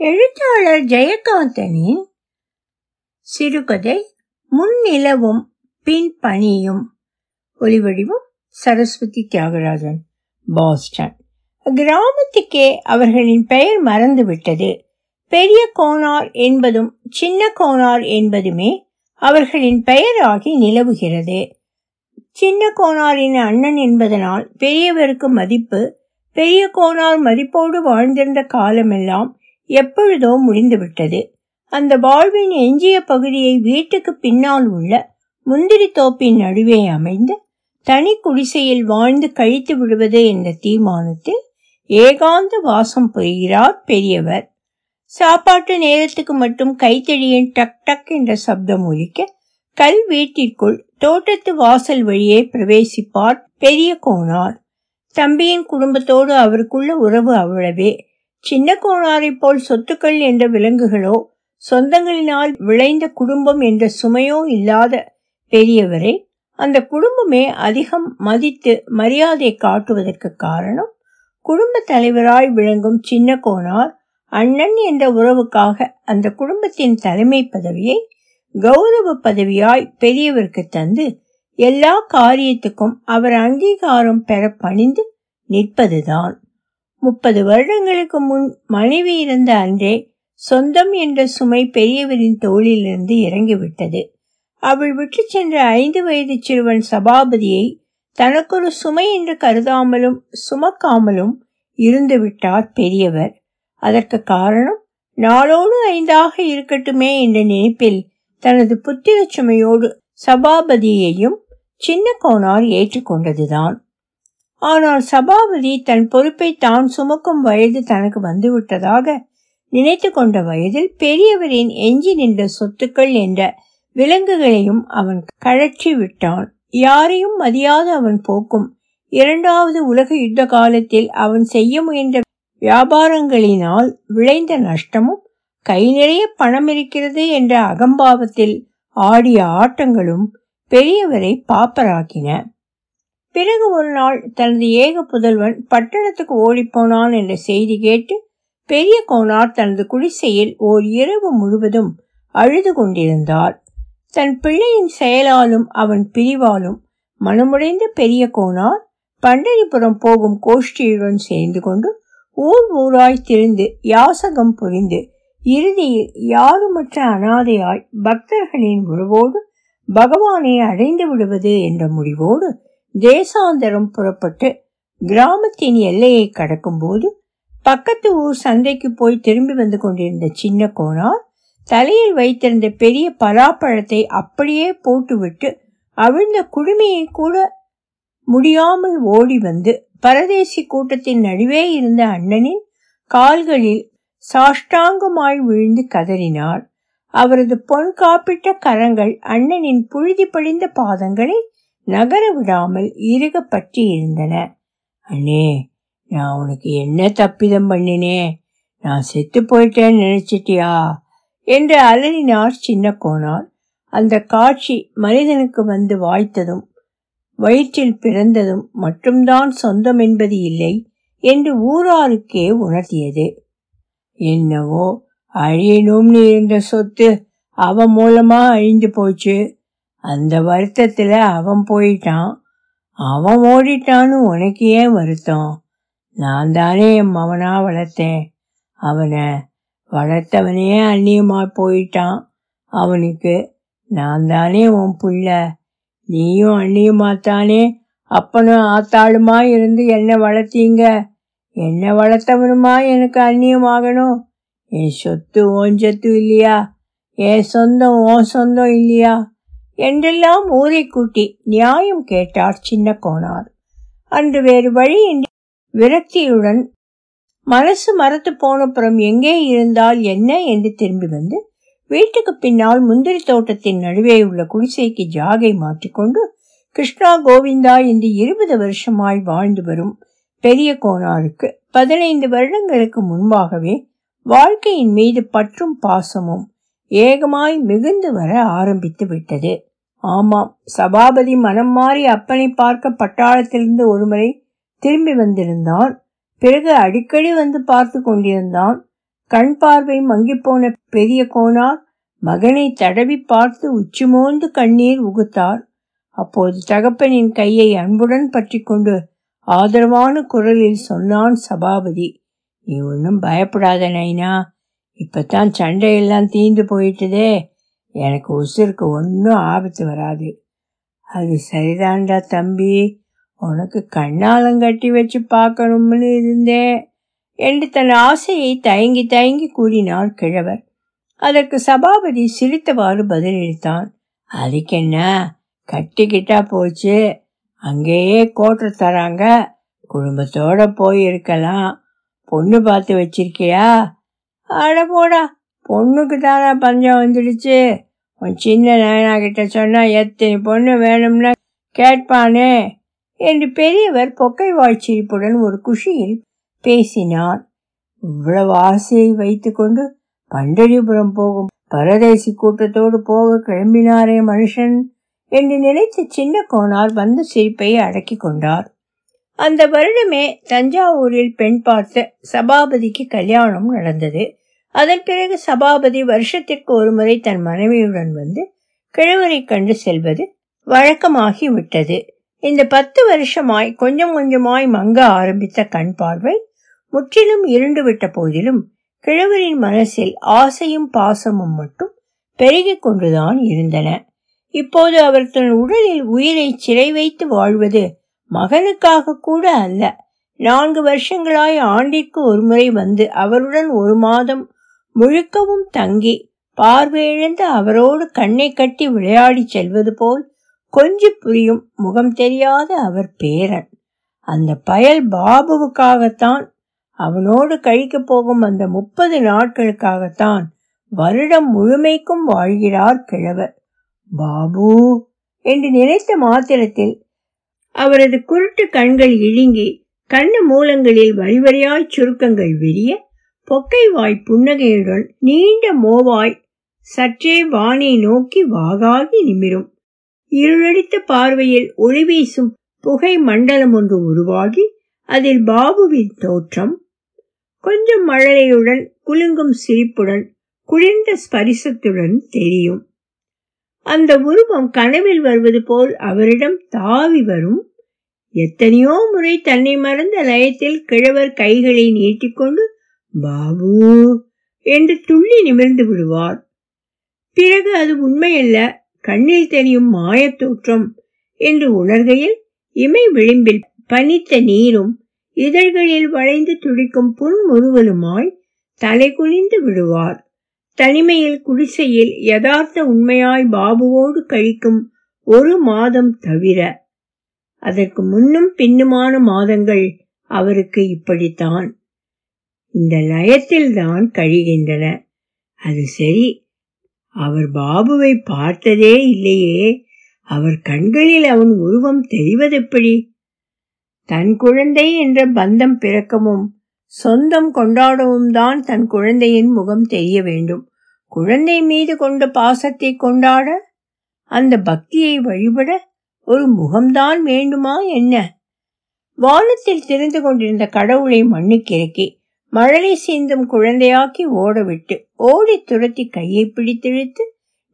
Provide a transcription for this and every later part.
எழுத்தாளர் ஜெயகாந்தனின் சிறுகதை முன்னிலவும் பின் பணியும் ஒலிவடிவம் சரஸ்வதி தியாகராஜன் பாஸ்டன். கிராமத்துக்கே அவர்களின் பெயர் மறந்துவிட்டது. பெரிய கோனார் என்பதும் சின்ன கோனார் என்பதுமே அவர்களின் பெயராகி நிலவுகிறது. சின்ன கோனாரின் அண்ணன் என்பதனால் பெரியவருக்கு மதிப்பு பெரிய கோனார் மதிப்போடு வாழ்ந்திருந்த காலமெல்லாம் எப்பொழுதோ முடிந்துவிட்டது. அந்த வாழ்வின் எஞ்சிய பகுதியை வீட்டுக்கு பின்னால் உள்ள முந்திரி தோப்பின் நடுவே அமைந்த தனி குடிசையில் வாழ்ந்து கழித்து விடுவது என்ற தீர்மானத்தில் ஏகாந்த வாசம் புரிகிறார் பெரியவர். சாப்பாட்டு நேரத்துக்கு மட்டும் கைத்தடியின் டக் டக் என்ற சப்தம் ஒலிக்க கல் வீட்டிற்குள் தோட்டத்து வாசல் வழியே பிரவேசிப்பார் பெரிய கோனார். தம்பியின் குடும்பத்தோடு அவருக்குள்ள உறவு அவ்வளவே. சின்ன கோணாரை போல் சொத்துக்கள் என்ற விலங்குகளோ சொந்தங்களினால் விளைந்த குடும்பம் என்ற சுமையோ இல்லாத பெரியவரை அந்த குடும்பமே அதிகம் மதித்து மரியாதை காட்டுவதற்கு காரணம் குடும்ப தலைவராய் விளங்கும் சின்ன கோனார் அண்ணன் என்ற உறவுக்காக அந்த குடும்பத்தின் தலைமை பதவியை கௌரவ பதவியாய் பெரியவருக்கு தந்து எல்லா காரியத்துக்கும் அவர் அங்கீகாரம் பெற பணிந்து நிற்பதுதான். முப்பது வருடங்களுக்கு முன் மனைவி இருந்த அன்றே சொந்தம் என்ற சுமை பெரியவரின் தோளிலிருந்து இறங்கிவிட்டது. அவள் விட்டு சென்ற ஐந்து வயது சிறுவன் சபாபதியை தனக்கொரு சுமை என்று கருதாமலும் சுமக்காமலும் இருந்து விட்டார் பெரியவர். அதற்கு காரணம் நாளோடு ஐந்தாக இருக்கட்டுமே என்ற நினைப்பில் தனது புத்திர சுமையோடு சபாபதியையும் சின்ன கோனார் ஏற்றுக்கொண்டதுதான். ஆனால் சபாபதி தன் பொறுப்பை தான் சுமக்கும் வயது தனக்கு வந்துவிட்டதாக நினைத்து கொண்ட வயதில் பெரியவரின் எஞ்சி நின்ற சொத்துக்கள் என்ற விலங்குகளையும் அவன் கழற்றி விட்டான். யாரையும் மதியாத அவன் போக்கும் இரண்டாவது உலக யுத்த காலத்தில் அவன் செய்ய முயன்ற வியாபாரங்களினால் விளைந்த நஷ்டமும் கை நிறைய பணம் இருக்கிறது என்ற அகம்பாவத்தில் ஆடிய ஆட்டங்களும் பெரியவரை பாப்பராக்கின. பிறகு ஒரு நாள் தனது ஏக புதல்வன் பட்டணத்துக்கு ஓடிப்போனான் என்ற செய்தி கேட்டு பெரிய கோனார் தனது குடிசையில் ஓர் இரவு முழுவதும் அழுது கொண்டிருந்தார். தன் பிள்ளையின் செயலாலும் அவன் பிரிவாலும் மனமுடைந்த பெரிய கோனார் பண்டரிபுரம் போகும் கோஷ்டியுடன் சேர்ந்து கொண்டு ஊர் ஊராய் திரிந்து யாசகம் புரிந்து இறுதியில் யாருமற்ற அனாதையாய் பக்தர்களின் உறவோடு பகவானை அடைந்து விடுவது என்ற முடிவோடு தேசாந்தரம் புறப்பட்டு கிராமத்தின் எல்லையை கடக்கும் போது பக்கத்து ஊர் சந்தைக்கு போய் திரும்பி வந்து கொண்டிருந்த சின்ன கோனார் தலையில் வைத்திருந்த பெரிய பலாப்பழத்தை அப்படியே போட்டுவிட்டு அவிழ்ந்த குடுமையை கூட முடியாமல் ஓடி வந்து பரதேசி கூட்டத்தின் நடுவே இருந்த அண்ணனின் கால்களில் சாஷ்டாங்கமாய் விழுந்து கதறினார். அவரது பொன் காப்பிட்ட கரங்கள் அண்ணனின் புழுதி படிந்த பாதங்களை நகர விடாமல் இறுக பற்றி இருந்தன அண்ணே நான் உனக்கு என்ன தப்பிதம் பண்ணினே? நான் செத்து போயிட்டேன்னு நினைச்சிட்டியா? என்று அலறினார் சின்ன கோனார் அந்த காட்சி மனிதனுக்கு வந்து வாய்த்ததும் வயிற்றில் பிறந்ததும் மட்டும்தான் சொந்தம் என்பது இல்லை என்று ஊராருக்கே உணர்த்தியது. என்னவோ அழியணும்னு இருந்த சொத்து அவன் மூலமா அழிந்து போச்சு. அந்த வருத்தத்தில் அவன் போயிட்டான். அவன் ஓடிட்டான்னு உனக்கு ஏன் வருத்தம்? நான் தானே என் மவனாக வளர்த்தேன். அவனை வளர்த்தவனே அந்நியமாக போயிட்டான். அவனுக்கு நான் தானே உன் புள்ள. நீயும் அந்நியமாத்தானே? அப்பனும் ஆத்தாளுமா இருந்து என்ன வளர்த்தீங்க? என்ன வளர்த்தவனுமா எனக்கு அந்நியமாகணும்? என் சொத்து ஓன் சொத்து இல்லையா? என் சொந்தம் ஓன் சொந்தம் இல்லையா? என்றெல்லாம் ஊரை கூட்டி நியாயம் கேட்டார் சின்ன கோனார் அன்று வேறு வழியின்றி விரக்தியுடன் மனசு மரத்து போனப்புறம் எங்கே இருந்தால் என்ன என்று திரும்பி வந்து வீட்டுக்கு பின்னால் முந்திரி தோட்டத்தின் நடுவே உள்ள குடிசைக்கு ஜாகை மாற்றிக்கொண்டு கிருஷ்ணா கோவிந்தா என்று இருபது வருஷமாய் வாழ்ந்து வரும் பெரிய கோனாருக்கு பதினைந்து வருடங்களுக்கு முன்பாகவே வாழ்க்கையின் மீது பற்றும் பாசமும் ஏகமாய் மிகுந்து வர ஆரம்பித்து விட்டது. ஆமாம் சபாபதி மனம் மாறி அப்பனை பார்க்க பட்டாளத்திலிருந்து ஒருமுறை திரும்பி வந்திருந்தான். பிறகு அடிக்கடி வந்து பார்த்து கொண்டிருந்தான். கண் பார்வை மங்கிப்போன பெரிய கோனார் மகனை தடவி பார்த்து உச்சிமோந்து கண்ணீர் உகுத்தார். அப்போது தகப்பனின் கையை அன்புடன் பற்றி கொண்டு ஆதரவான குரலில் சொன்னான் சபாபதி நீ ஒன்றும் பயப்படாத நைனா இப்பத்தான் சண்டையெல்லாம் தீந்து போயிட்டுதே. எனக்கு உசுருக்கு ஒன்றும் ஆபத்து வராது. அது சரிதான்டா தம்பி. உனக்கு கண்ணாலங்கட்டி வச்சு பார்க்கணும்னு இருந்தேன் என்று தன் ஆசையை தயங்கி தயங்கி கூறினார் கிழவர். அதற்கு சபாபதி சிரித்தவாறு பதிலளித்தான். அதுக்கென்ன? கட்டிக்கிட்டா போச்சு. அங்கேயே கோட்டை தராங்க. குடும்பத்தோட போய் இருக்கலாம் பொண்ணு பார்த்து வச்சிருக்கியா? அட போடா. பொண்ணுக்கு தானே பஞ்சம் வந்துடுச்சு. உன் சின்ன நயனா கிட்ட சொன்னா எத்தனை பொண்ணு வேணும்னா கேட்பானே என்று பெரியவர் பொக்கை வாழ்ச்சிரிப்புடன் ஒரு குஷியில் பேசினார். இவ்வளவு ஆசையை வைத்துக்கொண்டு பண்டரிபுரம் போகும் பரதேசி கூட்டத்தோடு போக கிளம்பினாரே மனுஷன் என்று நினைத்த சின்ன கோனார் வந்த சிரிப்பை அடக்கி கொண்டார். அந்த வருடமே தஞ்சாவூரில் பெண் பார்த்த சபாபதிக்கு கல்யாணம் நடந்தது. அதன் பிறகு சபாபதி வருஷத்திற்கு ஒருமுறை தன் மனைவியுடன் வந்து கிழவரை கண்டு செல்வது வழக்கமாகி விட்டது இந்த பத்து வருஷமாய் கொஞ்சம் கொஞ்சமாய் மங்க ஆரம்பித்த கண் பார்வை முற்றிலும் இருண்டு விட்ட போதிலும் கிழவரின் மனசில் ஆசையும் பாசமும் மட்டும் பெருகிக் கொண்டுதான் இருந்தன. இப்போது அவர் தன் உடலில் உயிரை சிறை வைத்து வாழ்வது மகனுக்காக கூட அல்ல. நான்கு வருஷங்களாய் ஆண்டிற்கு ஒருமுறை வந்து அவருடன் ஒரு மாதம் முழுக்கவும் தங்கி பார்வையிழந்து அவரோடு கண்ணை கட்டி விளையாடி செல்வது போல் கொஞ்சி புரியும் முகம் தெரியாத அவர் பேரன். அந்த பயல் பாபுவுக்காகத்தான் அவனோடு கழிக்கப் போகும் அந்த முப்பது நாட்களுக்காகத்தான் வருடம் முழுமைக்கும் வாழ்கிறார் கிழவர். பாபு என்று நினைத்த மாத்திரத்தில் அவரது குருட்டு கண்கள் இழுங்கி கண்ணு மூலங்களில் வரிவரியாய் சுருக்கங்கள் விரிய பொக்கை வாய் புன்னகையுடன் நீண்ட மோவாய் சற்றே வானை நோக்கி வாகாகி நிமிரும். இருளடித்த பார்வையில் ஒளி வீசும் புகை மண்டலம் ஒன்று உருவாகி அதில் பாபுவின் தோற்றம். கொஞ்சம் மழலையுடன் குலுங்கும் சிரிப்புடன் குளிர்ந்த ஸ்பரிசத்துடன் தெரியும். அந்த உருவம் கனவில் வருவது போல் அவரிடம் தாவி வரும். எத்தனையோ முறை தன்னை மறந்த லயத்தில் கிழவர் கைகளை நீட்டிக்கொண்டு பாபு! என்று துள்ளி நிமிர்ந்து விடுவார் பிறகு அது உண்மையல்ல கண்ணில் தெரியும் மாயத் தோற்றம் என்று உணர்கையில் இமை விளிம்பில் பனித்த நீரும் இதழ்களில் வளைந்து துடிக்கும் புன்முறுவலுமாய் தலை குனிந்து விடுவார். தனிமையில் குடிசையில் யதார்த்த உண்மையாய் பாபுவோடு கழிக்கும் ஒரு மாதம் தவிர அதற்கு முன்னும் பின்னுமான மாதங்கள் அவருக்கு இப்படித்தான். இந்த லயத்தில் தான் கழிகின்றன. அது சரி. அவர் பாபுவை பார்த்ததே இல்லையே. அவர் கண்களில் அவன் உருவம் தெரிவதெப்படி? தன் குழந்தை என்ற பந்தம் பிறக்கவும் சொந்தம் கொண்டாடவும் தான் தன் குழந்தையின் முகம் தெரிய வேண்டும். குழந்தை மீது கொண்ட பாசத்தை கொண்டாட அந்த பக்தியை வழிபட ஒரு முகம்தான் வேண்டுமா என்ன? வானத்தில் திரிந்து கொண்டிருந்த கடவுளை மண்ணுக்கிறக்கி மழலை சீந்தும் குழந்தையாக்கி ஓடவிட்டு ஓடி துரத்தி கையை பிடித்திழுத்து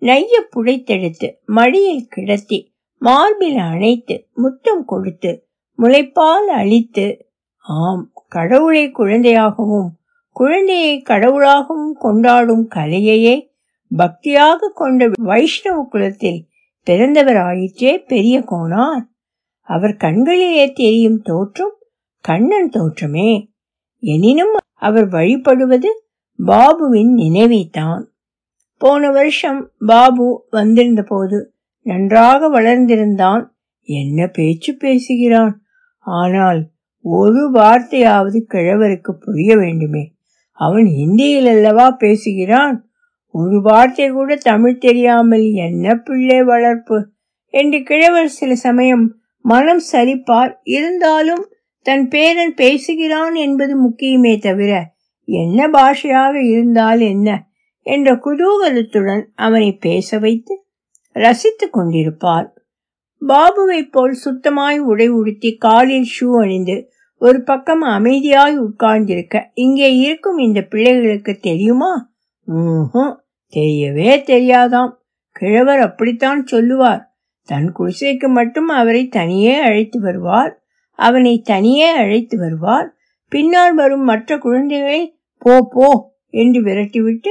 நைய புடைத்தெடுத்து மடியில் கிடத்தி மார்பில் அணைத்து முத்தம் கொடுத்து முளைப்பால் அழித்து ஆம் கடவுளை குழந்தையாகவும் குழந்தையை கடவுளாகவும் கொண்டாடும் கலையையே பக்தியாக கொண்ட வைஷ்ணவ குலத்தில் பிறந்தவர் ஆயிற்றே பெரிய கோனார் அவர் கண்களிலே தெரியும் தோற்றம் கண்ணன் தோற்றமே. எனினும் அவர் வழிபடுவது பாபுவின் நினைவைத்தான். போன வருஷம் பாபு வந்திருந்த போது நன்றாக வளர்ந்திருந்தான். என்ன பேச்சு பேசுகிறான்? ஆனால் ஒரு வார்த்தையாவது கிழவருக்கு புரிய வேண்டுமே. அவன் ஹிந்தியில் அல்லவா பேசுகிறான்? ஒரு வார்த்தை கூட தமிழ் தெரியாமல் என்ன பிள்ளை வளர்ப்பு? என்று கிழவர் சில சமயம் மனம் சரிப்பார் இருந்தாலும் தன் பேரன் பேசுகிறான் என்பது முக்கியமே தவிர என்ன பாஷையாக இருந்தால் என்ன என்ற குதூகலத்துடன் அவனை பேச வைத்து ரசித்துக் கொண்டிருப்பார் பாபுவை போல் சுத்தமாய் உடை உடுத்தி காலில் ஷூ அணிந்து ஒரு பக்கம் அமைதியாய் உட்கார்ந்திருக்க இங்கே இருக்கும் இந்த பிள்ளைகளுக்கு தெரியுமா? தெரியவே தெரியாதாம். கிழவர் அப்படித்தான் சொல்லுவார். தன் குடிசைக்கு மட்டும் அவரை தனியே அழைத்து வருவார். அவனை தனியே அழைத்து வருவார். பின்னால் வரும் மற்ற குழந்தைகளை போ போ என்று விரட்டிவிட்டு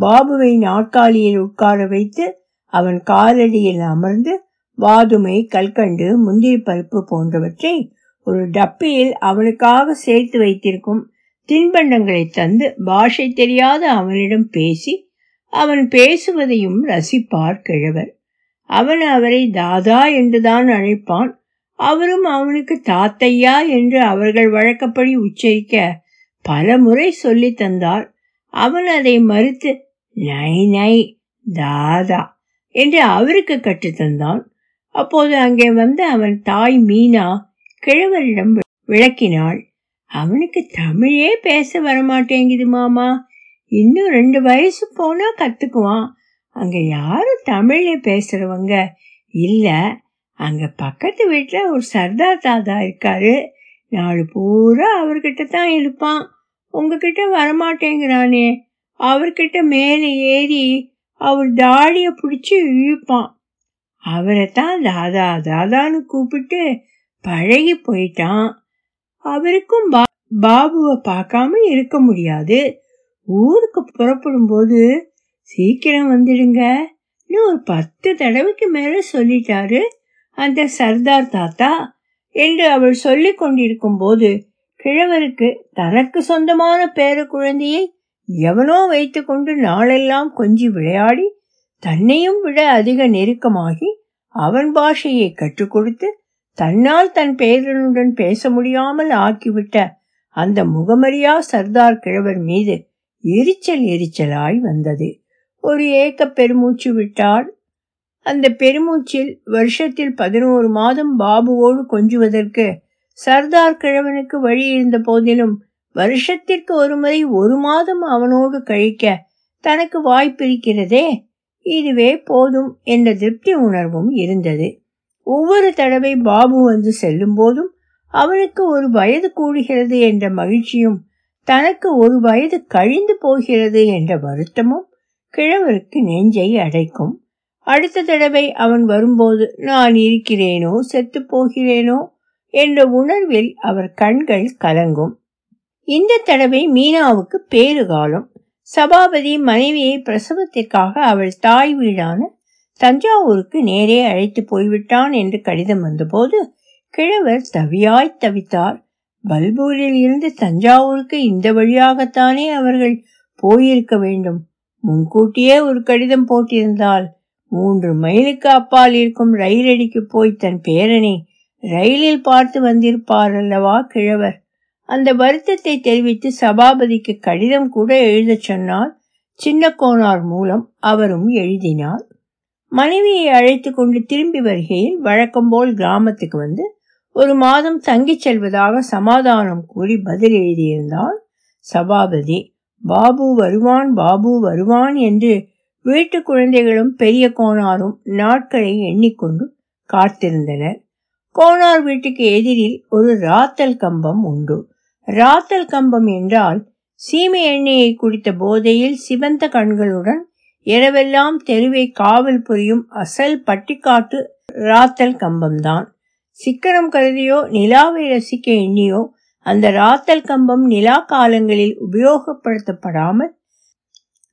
பாபுவை நாற்காலியில் உட்கார வைத்து அவன் காலடியில் அமர்ந்து வாதுமை கல்கண்டு முந்திரி பருப்பு போன்றவற்றை ஒரு டப்பியில் அவனுக்காக சேர்த்து வைத்திருக்கும் தின்பண்டங்களை தந்து பாஷை தெரியாத அவனிடம் பேசி அவன் பேசுவதையும் ரசிப்பார் கிழவர். அவன் அவரை தாதா என்றுதான் அழைப்பான். அவரும் அவனுக்கு தாத்தையா என்று அவர்கள் வழக்கப்படி உச்சரிக்க பல முறை சொல்லி தந்தார் அவன் அதை மறுத்து நை நை தாதா என்று அவருக்கு கற்றுத்தந்தான் அப்போது அங்கே வந்த அவன் தாய் மீனா கிழவரிடம் விளக்கினாள். அவனுக்கு தமிழே பேச வரமாட்டேங்குது மாமா. இன்னும் ரெண்டு வயசு போனா கத்துக்குவான். அங்க யாரும் தமிழே பேசுறவங்க இல்லை. அங்க பக்கத்து வீட்டுல ஒரு சர்தார் தாதா இருக்காரு. நாலு பூரா அவர்கிட்ட தான் இருப்பான் உங்ககிட்ட வரமாட்டேங்கிறானே. அவர்கிட்ட மேலே ஏறி அவர் தாடிய பிடிச்சி இழுப்பான். அவரை தான் தாதா தாதான்னு கூப்பிட்டு பழகி போயிட்டான். அவருக்கும் பா பாபுவை பார்க்காம இருக்க முடியாது. ஊருக்கு புறப்படும் போது சீக்கிரம் வந்துடுங்க. ஒரு பத்து தடவைக்கு மேல சொல்லிட்டாரு. அந்த சர்தார் தாத்தா என்று அவள் சொல்லிக் கொண்டிருக்கும் போது கிழவருக்கு தனக்கு சொந்தமான பேர குழந்தையை எவனோ வைத்துக்கொண்டு நாளெல்லாம் கொஞ்சி விளையாடி தன்னையும் விட அதிக நெருக்கமாகி அவன் பாஷையை கற்றுக் கொடுத்து தன்னால் தன் பேரனுடன் பேச முடியாமல் ஆக்கிவிட்ட அந்த முகமரியா சர்தார் கிழவர் மீது எரிச்சல் எரிச்சலாய் வந்தது. ஒரு ஏக்க பெருமூச்சு விட்டாள் அந்த பெருமூச்சில் வருஷத்தில் பதினோரு மாதம் பாபுவோடு கொஞ்சுவதற்கு சர்தார் கிழவனுக்கு வழி இருந்த போதிலும் வருஷத்திற்கு ஒருமுறை ஒரு மாதம் அவனோடு கழிக்க தனக்கு வாய்ப்பிருக்கிறதே. இதுவே போதும் என்ற திருப்தி உணர்வும் இருந்தது. ஒவ்வொரு தடவை பாபு வந்து செல்லும் போதும் அவனுக்கு ஒரு வயது கூடுகிறது என்ற மகிழ்ச்சியும் தனக்கு ஒரு வயது கழிந்து போகிறது என்ற வருத்தமும் கிழவருக்கு நெஞ்சை அடைக்கும். அடுத்த தடவை அவன் வரும்போது நான் இருக்கிறேனோ செத்து போகிறேனோ என்ற உணர்வில் அவர் கண்கள் கலங்கும். இந்த தடவை மீனாவுக்கு பேறுகாலம் சபாபதி மனைவியை பிரசவத்திற்காக அவள் தாய் வீடான தஞ்சாவூருக்கு நேரே அழைத்து போய்விட்டான் என்று கடிதம் வந்தபோது கிழவர் தவியாய் தவித்தார். பல்பூரில் இருந்து தஞ்சாவூருக்கு இந்த வழியாகத்தானே அவர்கள் போயிருக்க வேண்டும். முன்கூட்டியே ஒரு கடிதம் போட்டிருந்தால் மூன்று மைலுக்கு அப்பால் இருக்கும் ரயிலடிக்கு போய் தன் பேரனை ரயிலில் பார்த்து வந்திருப்பார் அல்லவா கிழவர்? அந்த வருத்தத்தை தெரிவித்து சபாபதிக்கு கடிதம் கூட எழுதச் சொன்னால் சின்ன கோனார் மூலம் அவரும் எழுதினார். மனைவியை அழைத்து கொண்டு திரும்பி வருகையில் வழக்கம் போல் கிராமத்துக்கு வந்து ஒரு மாதம் தங்கிச் செல்வதாக சமாதானம் கூறி பதில் எழுதியிருந்தால் சபாபதி பாபு வருவான் பாபு வருவான் என்று வீட்டு குழந்தைகளும் பெரிய கோனாரும் நாட்களை எண்ணிக்கொண்டு காத்திருந்தனர். கோனார் வீட்டுக்கு எதிரில் ஒரு ராத்தல் கம்பம் உண்டு. ராத்தல் கம்பம் என்றால் சீமை எண்ணெயை குடித்த போதையில் சிவந்த கண்களுடன் இரவெல்லாம் தெருவை காவல் புரியும் அசல் பட்டிக்காட்டு ராத்தல் கம்பம்தான். சிக்கனம் கருதியோ நிலாவை ரசிக்க எண்ணியோ அந்த ராத்தல் கம்பம் நிலா காலங்களில் உபயோகப்படுத்தப்படாமல்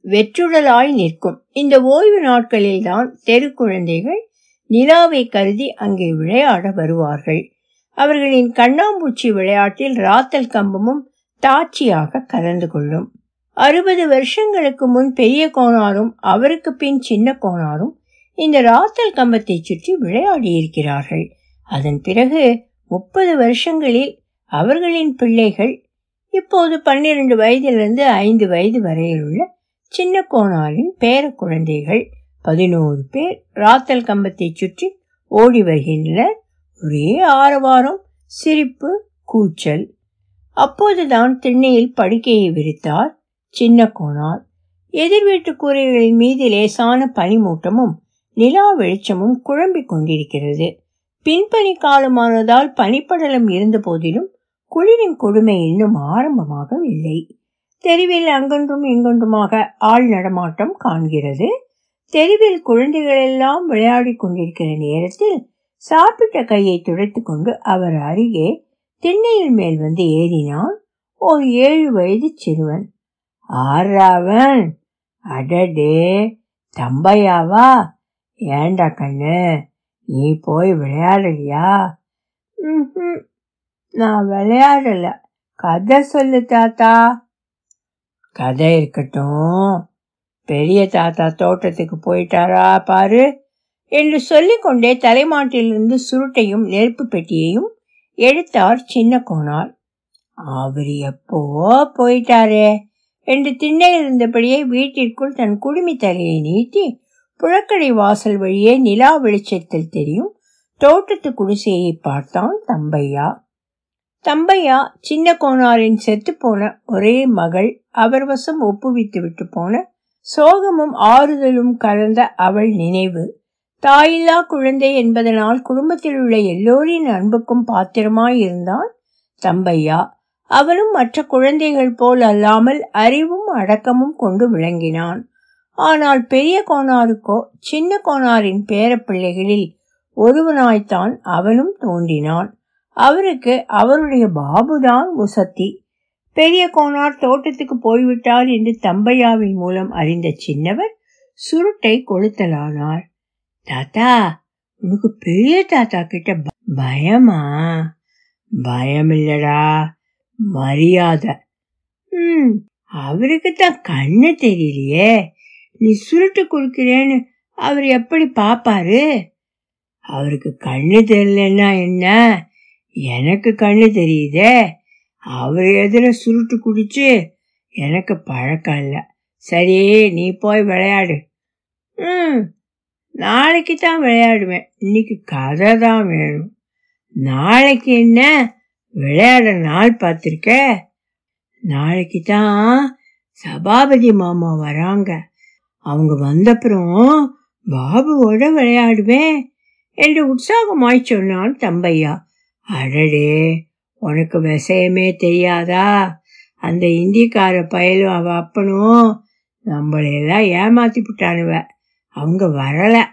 வெற்றுடலாய் நிற்கும். இந்த ஓய்வு நாட்களில்தான் தெரு குழந்தைகள் நிலாவை கருதி அங்கே விளையாட வருவார்கள். அவர்களின் கண்ணாம்பூச்சி விளையாட்டில் ராத்தல் கம்பமும் தாட்சியாக கலந்து கொள்ளும். அறுபது வருஷங்களுக்கு முன் பெரிய கோணாரும் அவருக்கு பின் சின்ன கோணாரும் இந்த ராத்தல் கம்பத்தை சுற்றி விளையாடி இருக்கிறார்கள் அதன் பிறகு முப்பது வருஷங்களில் அவர்களின் பிள்ளைகள் இப்போது பன்னிரண்டு வயதிலிருந்து ஐந்து வயது வரையில் உள்ள சின்ன கோணாரின் பேர குழந்தைகள் பதினோரு பேர் ராத்தல் கம்பத்தை சுற்றி ஓடி வருகின்றனர். ஒரே ஆரவாரம் சிரிப்பு கூச்சல். அப்போதுதான் திண்ணையில் படுக்கையை விரித்தார் சின்ன கோணார் எதிர் வீட்டு கூரைகளின் மீது லேசான பனிமூட்டமும் நிலா வெளிச்சமும் குழம்பிக் கொண்டிருக்கிறது. பின்பனி காலமானதால் பனிப்படலம் இருந்த போதிலும் குளிரின் கொடுமை இன்னும் ஆரம்பமாகவில்லை. தெருவில் அங்கொன்றும் இங்கொன்றுமாக ஆள் நடமாட்டம் காண்கிறது. தெருவில் குழந்தைகளெல்லாம் விளையாடி கொண்டிருக்கிற நேரத்தில் சாப்பிட்ட கையை துடைத்து கொண்டு அவர் அருகே திண்ணையில் மேல் வந்து ஏறினான். ஒரு ஏழு வயது சிறுவன். ஆறாவன்! அடடே! தம்பையாவா ஏண்டா கண்ணு? நீ போய் விளையாடலையா? நான் விளையாடல. கதை சொல்லு தாத்தா. கதை இருக்கட்டும். பெரிய தாத்தா தோட்டத்துக்கு போயிட்டாரா பாரு என்று சொல்லிக்கொண்டே தலைமாட்டிலிருந்து சுருட்டையும் நெருப்பு பெட்டியையும் எடுத்தார் சின்ன கோனார் அவர் எப்போ போயிட்டாரே என்று திண்ணையில் இருந்தபடியே வீட்டிற்குள் தன் குடுமி தலையை நீட்டி புழக்கடை வாசல் வழியே நிலா வெளிச்சத்தில் தெரியும் தோட்டத்து குடிசையை பார்த்தான் தம்பையா. தம்பையா சின்ன கோனாரின் செத்து போன ஒரே மகள் அவர் வசம் ஒப்புவித்து விட்டு போன சோகமும் ஆறுதலும் கலந்த அவள் நினைவு. தாயில்லா குழந்தை என்பதனால் குடும்பத்தில் உள்ள எல்லோரின் அன்புக்கும் பாத்திரமாய் இருந்தான் தம்பையா. அவனும் மற்ற குழந்தைகள் போல் அல்லாமல் அறிவும் அடக்கமும் கொண்டு விளங்கினான். ஆனால் பெரிய கோனாருக்கோ சின்ன கோனாரின் பேரப்பிள்ளைகளில் ஒருவனாய்த்தான் அவனும் தோன்றினான். அவருக்கு அவருடைய பாபுதான் உசத்தி பெரிய கோனார் தோட்டத்துக்கு போய்விட்டார் என்று தம்பையாவின் மூலம் அறிந்த சின்னவர் சுருட்டை கொளுத்தலானார். தாத்தா உனக்கு பெரிய தாத்தா கிட்ட ப- பயமா? பயம் இல்லடா மரியாதை. ம் அவருக்கு தான் கண்ணு தெரியலையே. நீ சுருட்டு கொடுக்கிறேன்னு அவர் எப்படி பாப்பாரு? அவருக்கு கண்ணு தெரியலன்னா என்ன? எனக்கு கண்ணு தெரியுதே. அவர் எதிர சுருட்டு குடிச்சு எனக்கு பழக்கம் இல்லை. சரி நீ போய் விளையாடு. ம் நாளைக்கு தான் விளையாடுவேன். இன்னைக்கு கதை தான் வேணும். நாளைக்கு என்ன? விளையாட நாள் பார்த்துருக்க? நாளைக்கு தான் சபாபதி மாமா வராங்க. அவங்க வந்தப்புறம் பாபுவோட விளையாடுவேன் என்று உற்சாகமாய் சொன்னான் தம்பையா. அடடே உனக்கு விஷயமே தெரியாதா? அந்த இந்திக்கார பயலும் அவ அப்பனும் நம்மளையெல்லாம் ஏமாத்தி விட்டானுவ அவங்க வரல.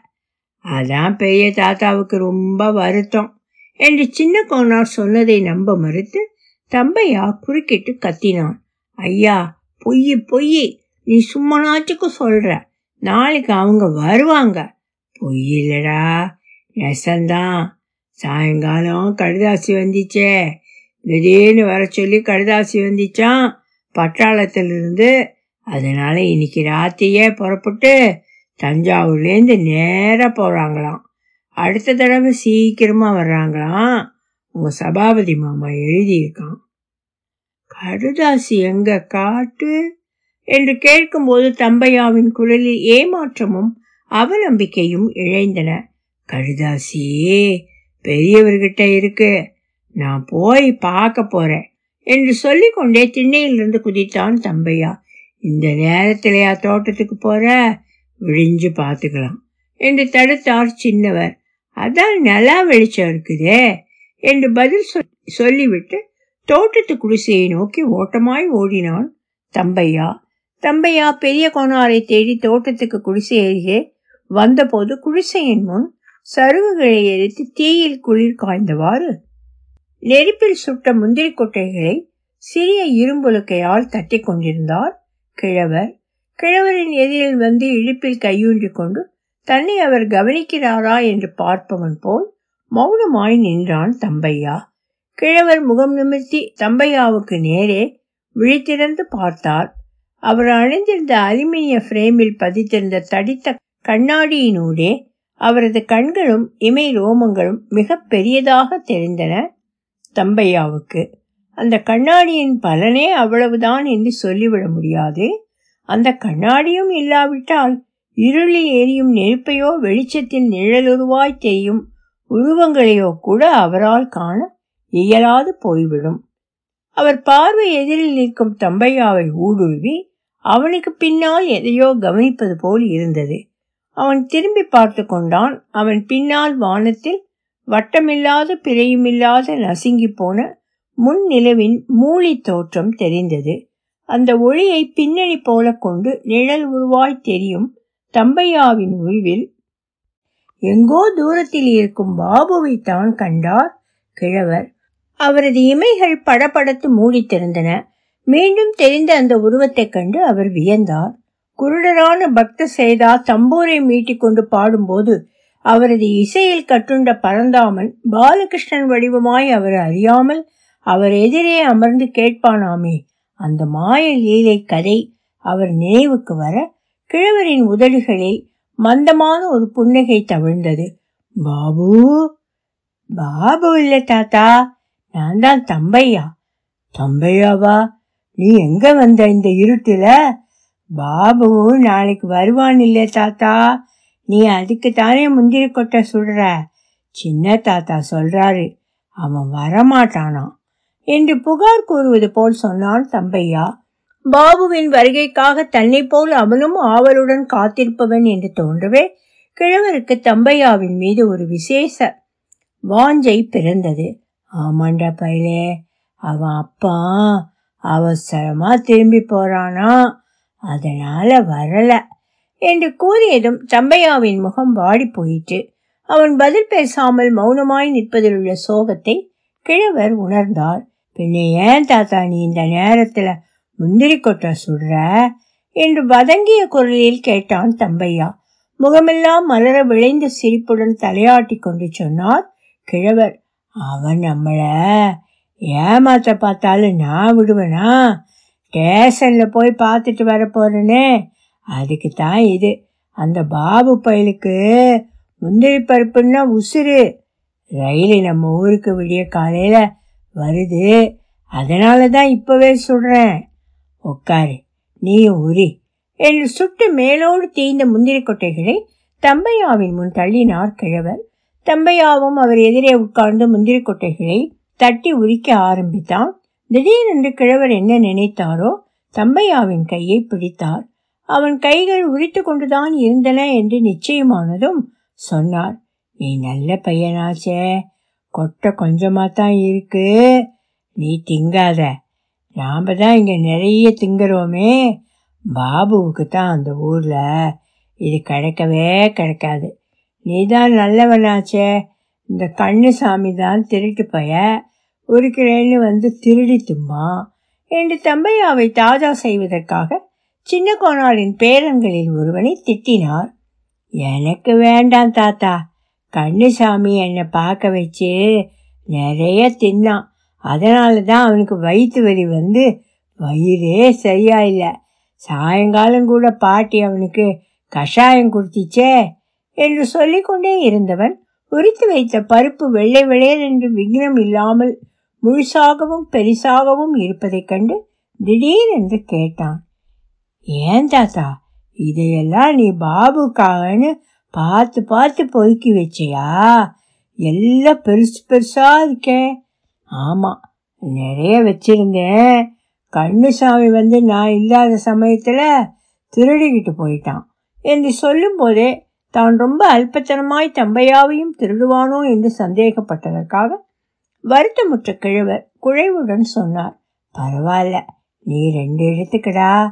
அதான் பெரிய தாத்தாவுக்கு ரொம்ப வருத்தம் என்று சின்ன கோனார் சொன்னதை நம்ப மறுத்து தம்பையா குறுக்கிட்டு கத்தினான். ஐயா பொய் பொய் நீ சும்மனாச்சுக்கு சொல்ற. நாளைக்கு அவங்க வருவாங்க. பொய் இல்லடா நெசந்தான். சாயங்காலம் கடுதாசி வந்துச்சே. திடீர்னு வர சொல்லி கடுதாசி வந்துச்சான் பட்டாளத்திலிருந்து அதனால இன்னைக்கு ராத்திரியே புறப்பட்டு தஞ்சாவூர்லேருந்து நேராக போகிறாங்களாம் அடுத்த தடவை சீக்கிரமாக வர்றாங்களாம். உங்கள் சபாபதி மாமா எழுதியிருக்கான். கடுதாசி எங்க காட்டு? என்று கேட்கும்போது தம்பையாவின் குரலில் ஏமாற்றமும் அவநம்பிக்கையும் இழைந்தன. கடுதாசியே பெரியவர்கிட்ட இருக்கு. நான் போய் பார்க்க போறேன் என்று சொல்லிக்கொண்டே திண்ணையிலிருந்து குதித்தான் தம்பையா. இந்த நேரத்திலையா தோட்டத்துக்கு போற? விழிஞ்சு பார்த்துக்கலாம் என்று தடுத்தார் சின்னவர். அதான் நல்லா வெளிச்சம் இருக்குதே என்று பதில் சொல்- சொல்லிவிட்டு தோட்டத்து குடிசையை நோக்கி ஓட்டமாய் ஓடினான் தம்பையா. தம்பையா பெரிய கோனாரை தேடி தோட்டத்துக்கு குடிசை அருகே வந்தபோது குடிசையின் முன் சருகுகளை எரித்து தீயில் குளிர் காய்ந்தவாறு நெருப்பில் சுட்ட முந்திரி கொட்டைகளை சிறிய இரும்புலுக்கையால் தட்டி கொண்டிருந்தார் கிழவர். கிழவரின் எதிரில் வந்து இடுப்பில் கையூன்றி கொண்டு தன்னை அவர் கவனிக்கிறாரா? என்று பார்ப்பவன் போல் மௌனமாய் நின்றான் தம்பையா. கிழவர் முகம் நிமிர்த்தி தம்பையாவுக்கு நேரே விழித்திறந்து பார்த்தார். அவர் அணிந்திருந்த அலுமினிய பிரேமில் பதித்திருந்த தடித்த கண்ணாடியினூடே அவரது கண்களும் இமை ரோமங்களும் மிக பெரியதாக தெரிந்தன தம்பையாவுக்கு. அந்த கண்ணாடியின் பலனே அவ்வளவுதான் என்று சொல்லிவிட முடியாது. அந்த கண்ணாடியும் இல்லாவிட்டால் இருளில் எரியும் நெருப்பையோ வெளிச்சத்தில் நிழலுருவாய் தெரியும் உருவங்களையோ கூட அவரால் காண இயலாது போய்விடும். அவர் பார்வை எதிரில் நிற்கும் தம்பையாவை ஊடுருவி அவனுக்கு பின்னால் எதையோ கவனிப்பது போல் இருந்தது. அவன் திரும்பி பார்த்து கொண்டான் அவன் பின்னால் வானத்தில் வட்டமில்லாத பிறையுமில்லாத நசுங்கி போன முன் நிலவின் மூலி தோற்றம் தெரிந்தது. அந்த ஒளியை பின்னணி போல கொண்டு நிழல் உருவாய் தெரியும் தம்பையாவின் உருவில் எங்கோ தூரத்தில் இருக்கும் பாபுவை தான் கண்டார் கிழவர். அவரது இமைகள் படபடத்து மூடித்திருந்தன மீண்டும் தெரிந்த அந்த உருவத்தைக் கண்டு அவர் வியந்தார். குருடரான பக்த சேதா தம்பூரை மீட்டிக்கொண்டு பாடும்போது அவரது இசையில் கட்டுண்ட பரந்தாமன் பாலகிருஷ்ணன் வடிவமாய் அவர் அறியாமல் அவர் எதிரே அமர்ந்து கேட்பானாமே. அந்த மாய லீலை கதை அவர் நினைவுக்கு வர கிழவரின் உதடுகளில் மந்தமான ஒரு புன்னகை தவிழ்ந்தது. பாபு! பாபு இல்ல தாத்தா! நான் தான் தம்பையா? தம்பையாவா? நீ எங்க வந்த இந்த இருட்டுல? பாபு நாளைக்கு வருவான் இல்ல தாத்தா. நீ அதுக்கு தானே முந்திரி கொட்டை சுடுற சின்ன தாத்தா சொல்றாரு. அவன் வரமாட்டானாம் என்று புகார் கூறுவது போல் சொன்னான் தம்பையா. பாபுவின் வருகைக்காக தன்னை போல் அவனும் ஆவலுடன் காத்திருப்பவன் என்று தோன்றவே கிழவருக்கு தம்பையாவின் மீது ஒரு விசேஷ வாஞ்சை பிறந்தது. ஆமாண்டா பையலே அவன் அப்பா அவசரமா திரும்பி போறானா? அதனால வரல என்று கூறியதும் தம்பையாவின் முகம் வாடி போயிற்று அவன் பதில் பேசாமல் மௌனமாய் நிற்பதில் உள்ள சோகத்தை கிழவர் உணர்ந்தார். பின்ன ஏன் தாத்தா நீ இந்த நேரத்துல முந்திரி கொட்டை சுடுற? என்று வதங்கிய குரலில் கேட்டான் தம்பையா. முகமெல்லாம் மலர விளைந்த சிரிப்புடன் தலையாட்டி கொண்டு சொன்னார் கிழவர். அவன் நம்மள ஏமாத்த பார்த்தாலும் நான் விடுவேனா? ஸ்டேஷன்ல போய் பார்த்துட்டு வர போறேனே. அதுக்கு தான் இது. அந்த பாபு பயலுக்கு முந்திரி பருப்புன்னா உசுறு. ரயில் நம்ம ஊருக்கு விடிய காலையில் வருது. அதனால தான் இப்போவே சொல்கிறேன் உட்காரு நீயும் உரி. என்று சுட்டு மேலோடு தீய்ந்த முந்திரி கொட்டைகளை தம்பையாவின் முன் தள்ளினார் கிழவர். தம்பையாவும் அவர் எதிரே உட்கார்ந்து முந்திரி கொட்டைகளை தட்டி உரிக்க ஆரம்பித்தான். திடீரென்று கிழவர் என்ன நினைத்தாரோ தம்பையாவின் கையை பிடித்தார். அவன் கைகள் உரித்து கொண்டுதான் இருந்தன என்று நிச்சயமானதும் சொன்னார். நீ நல்ல பையனாச்சே. கொட்டை கொஞ்சமாக தான் இருக்கு. நீ திங்காத. நாம் தான் இங்கே நிறைய திங்குறோமே. பாபுவுக்கு தான் அந்த ஊரில். இது கிடைக்கவே கிடைக்காது. நீ தான் நல்லவனாச்சே. இந்த கண்ணுசாமி தான் திருட்டு பைய. உருக்கிறேன்னு வந்து திருடி தும்மா என்று தம்பையாவை தாஜா செய்வதற்காக சின்ன கோணாளின் பேரன்களில் ஒருவனை திட்டினார். எனக்கு வேண்டாம் தாத்தா. கண்ணுசாமி என்னை பார்க்க வச்சு நிறைய தின்னான். அதனால தான் அவனுக்கு வயிற்று வலி வந்து வயிறே சரியா இல்லை சாயங்காலம் கூட பாட்டி அவனுக்கு கஷாயம் கொடுத்திச்சே என்று சொல்லிக்கொண்டே இருந்தவன் உரித்து வைத்த பருப்பு வெள்ளை வெள்ளையர் என்று விக்னம் இல்லாமல் முழுசாகவும் பெரிசாகவும் இருப்பதைக் கண்டு திடீரென்று கேட்டான். ஏன் தாத்தா இதையெல்லாம் நீ பாபுக்காகன்னு பார்த்து பார்த்து பொறுக்கி வச்சியா? எல்லாம் பெருசு பெருசாக இருக்கேன் ஆமாம் நிறைய வச்சிருந்தேன். கண்ணுசாமி வந்து நான் இல்லாத சமயத்தில் திருடிக்கிட்டு போயிட்டான். என்று சொல்லும்போதே தான் ரொம்ப அல்பத்தனமாய் தம்பையாவையும் திருடுவானோ என்று சந்தேகப்பட்டதற்காக வருத்தமுற்ற கிழவர் குழைவுடன் சொன்னார் பரவாயில்ல நீ ரெண்டு எடுத்துக்கடா.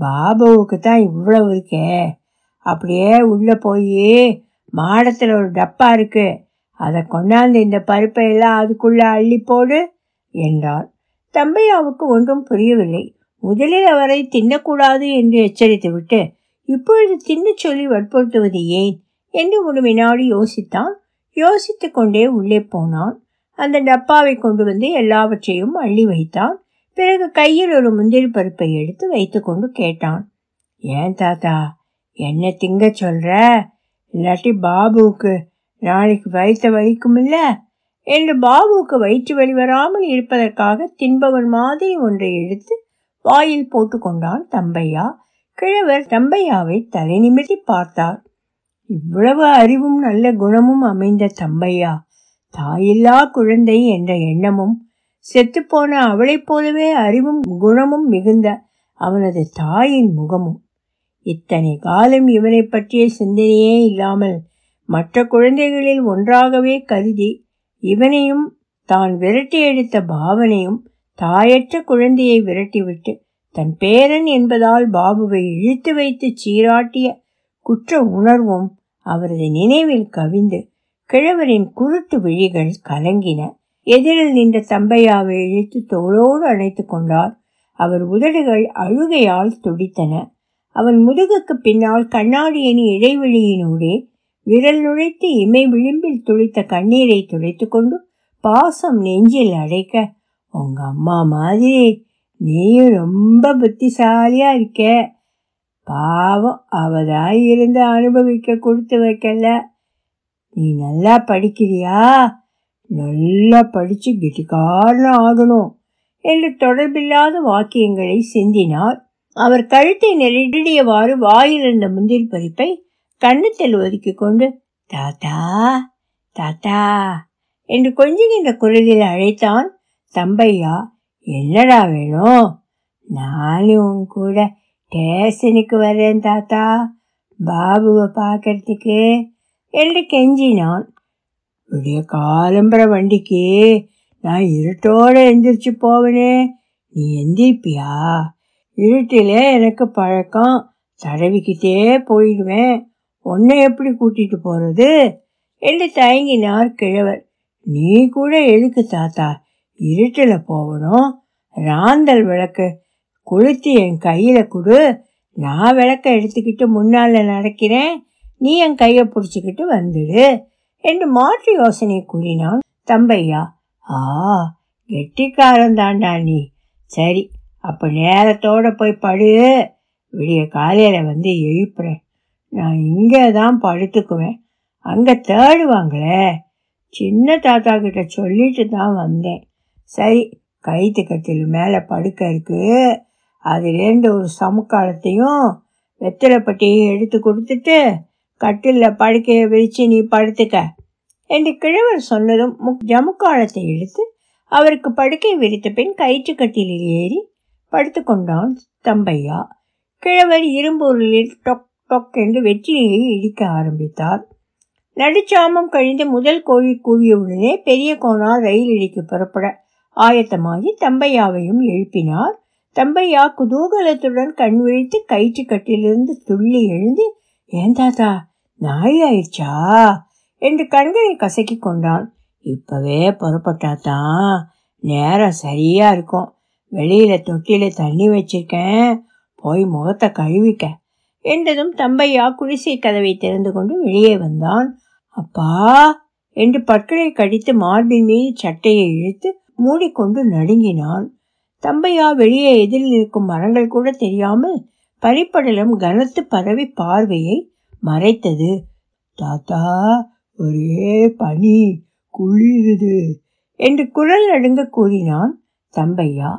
பாபுவுக்கு தான் இவ்வளவு இருக்கே. அப்படியே உள்ளே போய் மாடத்தில் ஒரு டப்பா இருக்கு. அதை கொண்டாந்து இந்த பருப்பை எல்லாம் அதுக்குள்ளே அள்ளி போடு என்றார். தம்பையாவுக்கு ஒன்றும் புரியவில்லை. முதலில் அவரை தின்னக்கூடாது என்று எச்சரித்துவிட்டு இப்பொழுது தின்னு சொல்லி வற்புறுத்துவது ஏன்? என்று ஒரு வினாடி யோசித்தான். யோசித்து கொண்டே உள்ளே போனான். அந்த டப்பாவை கொண்டு வந்து எல்லாவற்றையும் அள்ளி வைத்தான். பிறகு கையில் ஒரு முந்திரி பருப்பை எடுத்து வைத்துக்கொண்டு கேட்டான். ஏன் தாத்தா என்ன திங்க சொல்ற? இல்லாட்டி பாபுவுக்கு நாளைக்கு வயிற்ற வலிக்குமில்ல? என்று பாபுவுக்கு வயிற்று வலி வராமல் இருப்பதற்காக தின்பவன் மாதிரி ஒன்றை எடுத்து வாயில் போட்டுக்கொண்டான் தம்பையா. கிழவர் தம்பையாவை தலை நிமிர்த்தி பார்த்தார். இவ்வளவு அறிவும் நல்ல குணமும் அமைந்த தம்பையா. தாயில்லா குழந்தை என்ற எண்ணமும் செத்துப்போன அவளைப் போலவே அறிவும் குணமும் மிகுந்த அவனது தாயின் முகமும். இத்தனை காலம் இவனை பற்றிய சிந்தனையே இல்லாமல் மற்ற குழந்தைகளில் ஒன்றாகவே கருதி இவனையும் தான் விரட்டி எடுத்த பாவனையும் தாயற்ற குழந்தையை விரட்டிவிட்டு தன் பேரன் என்பதால் பாபுவை இழுத்து வைத்து சீராட்டிய குற்ற உணர்வும் அவரது நினைவில் கவிந்து கிழவரின் குருட்டு விழிகள் கலங்கின. எதிரில் நின்ற தம்பையாவை இழுத்து தோளோடு அணைத்து கொண்டார். அவர் உதடுகள் அழுகையால் துடித்தன. அவன் முதுகுக்கு பின்னால் கண்ணாடியின் இடைவெளியினூடே விரல் நுழைத்து இமை விளிம்பில் துளித்த கண்ணீரை துடைத்து கொண்டு பாசம் நெஞ்சில் அடைக்க உங்க அம்மா மாதிரி நீயும் ரொம்ப புத்திசாலியா இருக்க. பாவம் அவதாய் இருந்து அனுபவிக்க கொடுத்து வைக்கல. நீ நல்லா படிக்கிறியா? நல்லா படித்து கெட்டிக்காரன் ஆகணும் என்று தொடர்பில்லாத வாக்கியங்களை சிந்தினார். அவர் கழுத்தை நெருடியவாறு வாயிலிருந்த முந்திரி பறிப்பை கன்னத்தில் ஒதுக்கி கொண்டு தாத்தா தாத்தா என்று கொஞ்சுகின்ற குரலில் அழைத்தான் தம்பையா என்னடா வேணும்? நானும் உன் கூட ஸ்டேஷனுக்கு வரேன் தாத்தா. பாபுவை பார்க்கறதுக்கு என்று கெஞ்சினான். விடிய காலம்பர வண்டிக்கு நான் இருட்டோடு எந்திரிச்சு போவனே. நீ எந்திரிப்பியா? இருட்டிலே எனக்கு பழக்கம். தடவிக்கிட்டே போயிடுவேன். உன்னை எப்படி கூட்டிட்டு போறது? என்று தயங்கினார் கிழவர். நீ கூட எதுக்கு தாத்தா? இருட்டில் போகணும் ராந்தல் விளக்கு கொளுத்தி என் கையில் கொடு. நான் விளக்க எடுத்துக்கிட்டு முன்னால் நடக்கிறேன். நீ என் கையை பிடிச்சிக்கிட்டு வந்துடு என்று மாற்று யோசனை கூறினான் தம்பையா. ஆ கெட்டிக்காரன் தாண்டா நீ. சரி அப்ப நேரத்தோட போய் படு. விடிய காலையில வந்து எழுப்புறேன் நான் இங்கே தான் படுத்துக்குவேன். அங்கே தேடுவாங்களே. சின்ன தாத்தா கிட்ட சொல்லிட்டு தான் வந்தேன். சரி கைத்து கட்டில் மேலே படுக்க இருக்கு. அதுலேருந்து ஒரு சமுக்காலத்தையும் வெத்தலைப்பட்டியும் எடுத்து கொடுத்துட்டு கட்டிலில் படுக்கையை விரித்து நீ படுத்துக்க என்று கிழவர் சொன்னதும் முக் ஜமுக்காலத்தை எடுத்து அவருக்கு படுக்கை விரித்த பின் கயிற்று கட்டிலில் ஏறி படுத்து கொண்டான் தம்பையா. கிழவர் இரும்பொருளில் டொக் டொக் என்று வெற்றிலையை இடிக்க ஆரம்பித்தார். நடுச்சாமம் கழிந்து முதல் கோழி கூவியவுடனே பெரிய கோணார் ரயில் இடிக்கு புறப்பட ஆயத்தமாகி தம்பையாவையும் எழுப்பினார். தம்பையா குதூகலத்துடன் கண் விழித்து கயிற்று கட்டிலிருந்து துள்ளி எழுந்து ஏன் தாத்தா நாய் ஆயிடுச்சா? என்று கண்களை கசக்கி கொண்டான். இப்பவே புறப்பட்டாதான் நேரம் சரியா இருக்கும். வெளியில தொட்டில தண்ணி வச்சிருக்கேன். போய் முகத்தை கழுவிக்க. என்றதும் தம்பையா குடிசை கதவை திறந்து கொண்டு வெளியே வந்தான். அப்பா என்று பற்களை கடித்து மார்பின் மீது சட்டையை இழுத்து மூடிக்கொண்டு நடுங்கினான். தம்பையா வெளியே எதிரில் இருக்கும் மரங்கள் கூட தெரியாமல் பனிப்படலம் கனத்து பரவி பார்வையை மறைத்தது. தாத்தா ஒரே பனி குளிருது என்று குரல் நடுங்க கூறினான் தம்பையா.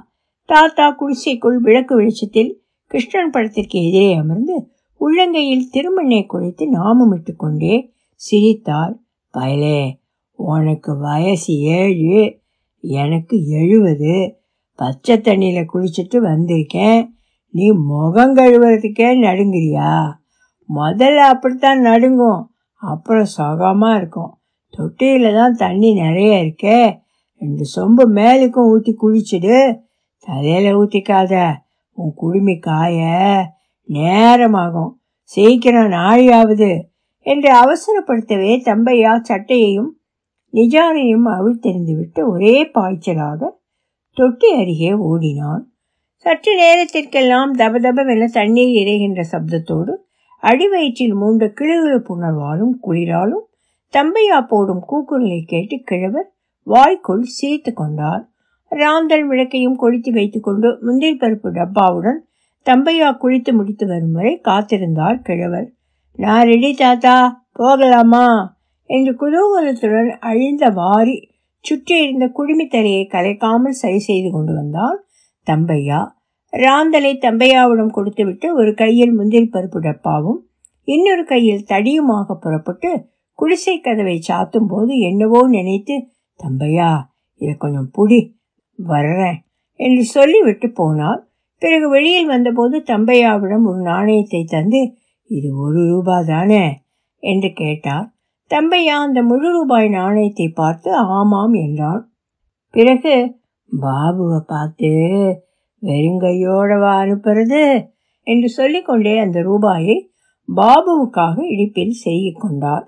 தாத்தா குடிசைக்குள் விளக்கு வெளிச்சத்தில் கிருஷ்ணன் படத்திற்கு எதிரே அமர்ந்து உள்ளங்கையில் திருமண்ணை குழைத்து நாமம் இட்டுக்கொண்டே சிரித்தார். பயலே உனக்கு வயசு ஏழு எனக்கு எழுபது பச்சை தண்ணியில் குளிச்சுட்டு வந்திருக்கேன். நீ முகம் கழுவுறதுக்கே நடுங்கிறியா? முதல்ல அப்படித்தான் நடுங்கும். அப்புறம் சுகமாக இருக்கும். தொட்டியில் தான் தண்ணி நிறைய இருக்கே. ரெண்டு சொம்பு மேலுக்கும் ஊற்றி குளிச்சுடு. தலையில் ஊற்றிக்காத உன் குடுமி காய. நேரமாகும். சீக்கிரம் நாழியாவது என்று அவசரப்படுத்தவே தம்பையா சட்டையையும் நிஜானையும் அவிழ்த்தெறிந்து விட்டு ஒரே பாய்ச்சலாக தொட்டி அருகே ஓடினான். சற்று நேரத்திற்கெல்லாம் தபதபென தண்ணீர் இறைகின்ற சப்தத்தோடு அடிவயிற்றில் மூன்று கிளுகிழு புணர்வாலும் குளிராலும் தம்பையா போடும் கூக்குரலை கேட்டு கிழவர் வாய்க்குள் சீர்த்து கொண்டார். ராந்தல் விளக்கையும் கொளுத்தி வைத்துக்கொண்டு முந்திரி பருப்பு டப்பாவுடன் தம்பையா குளித்து முடித்து வரும் வரை காத்திருந்தார் கிழவர். நான் ரெடி தாத்தா போகலாமா? என்று குதூகலத்துடன் அழிந்த வாரி சுற்றி இருந்த குடுமித்தலையை கலைக்காமல் சரி செய்து கொண்டு வந்தால் தம்பையா? ராந்தலை தம்பையாவிடம் கொடுத்துவிட்டு ஒரு கையில் முந்திரி பருப்பு டப்பாவும் இன்னொரு கையில் தடியுமாக புறப்பட்டு குடிசை கதவை சாத்தும் போது என்னவோ நினைத்து தம்பையா இதை கொஞ்சம் புடி வர்றேன் என்று சொல்லிவிட்டு போனார் பிறகு வெளியில் வந்தபோது தம்பையாவிடம் ஒரு நாணயத்தை தந்து இது ஒரு ரூபா தானே என்று கேட்டார். தம்பையா அந்த முழு ரூபாய் நாணயத்தை பார்த்து ஆமாம் என்றான். பிறகு பாபுவை பார்த்து வெறுங்கையோடவா அனுப்புறது என்று சொல்லிக்கொண்டே அந்த ரூபாயை பாபுவுக்காக இடிப்பில் செய்து கொண்டார்.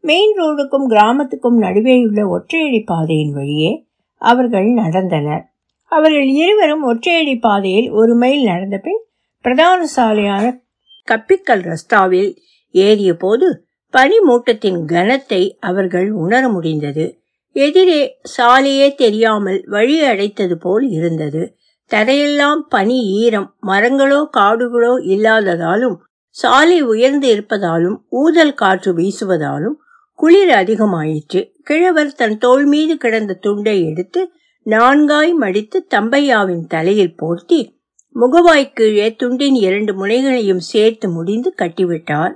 மெயின் ரோடுக்கும் கிராமத்துக்கும் நடுவேயுள்ள ஒற்றையடி பாதையின் வழியே அவர்கள் நடந்தனர். அவர்கள் இருவரும் ஒற்றையடி பாதையில் ஒரு மைல் நடந்த பின் பிரதான சாலையான கப்பிக்கல் ரஸ்தாவில் ஏறிய போது பனிமூட்டத்தின் கனத்தை அவர்கள் உணர முடிந்தது. எதிரே சாலையே தெரியாமல் வழி அடைத்தது போல் இருந்தது. தரையெல்லாம் பனி ஈரம் மரங்களோ காடுகளோ இல்லாததாலும் சாலை உயர்ந்து இருப்பதாலும் ஊதல் காற்று வீசுவதாலும் குளிர் அதிகமாயிற்று. கிழவர் தன் தோள் மீது கிடந்த துண்டை எடுத்து நான்காய் மடித்து தம்பையாவின் தலையில் போர்த்தி முகவாய் கீழே துண்டின் இரண்டு முனைகளையும் சேர்த்து முடிந்து கட்டிவிட்டார்.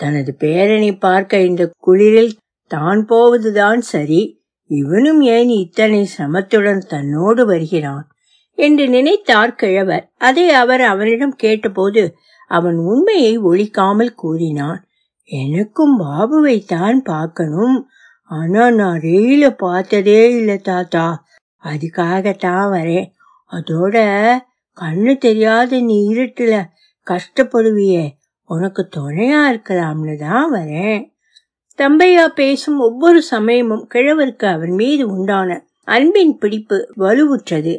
தனது பேரனை பார்க்க இந்த குளிரில் தான் போவதுதான் சரி. இவனும் ஏன் இத்தனை சிரமத்துடன் தன்னோடு வருகிறான்? என்று நினைத்தார் கிழவர். அதை அவர் அவனிடம் கேட்டபோது அவன் உண்மையை ஒழிக்காமல் கூறினான். எனக்கும் பாபுவை தான் பார்க்கணும். ஆனா நான் ரயில பார்த்ததே இல்லை தாத்தா. அதுக்காகத்தான் வரேன். அதோட கண்ணு தெரியாத நீ இருட்டுல கஷ்டப்படுவியே. உனக்கு துணையா இருக்கலாம்னு தான் வரேன். தம்பையா பேசும் ஒவ்வொரு சமயமும் கிழவருக்கு அவன் மீது உண்டான அன்பின் பிடிப்பு வலுவுற்றது.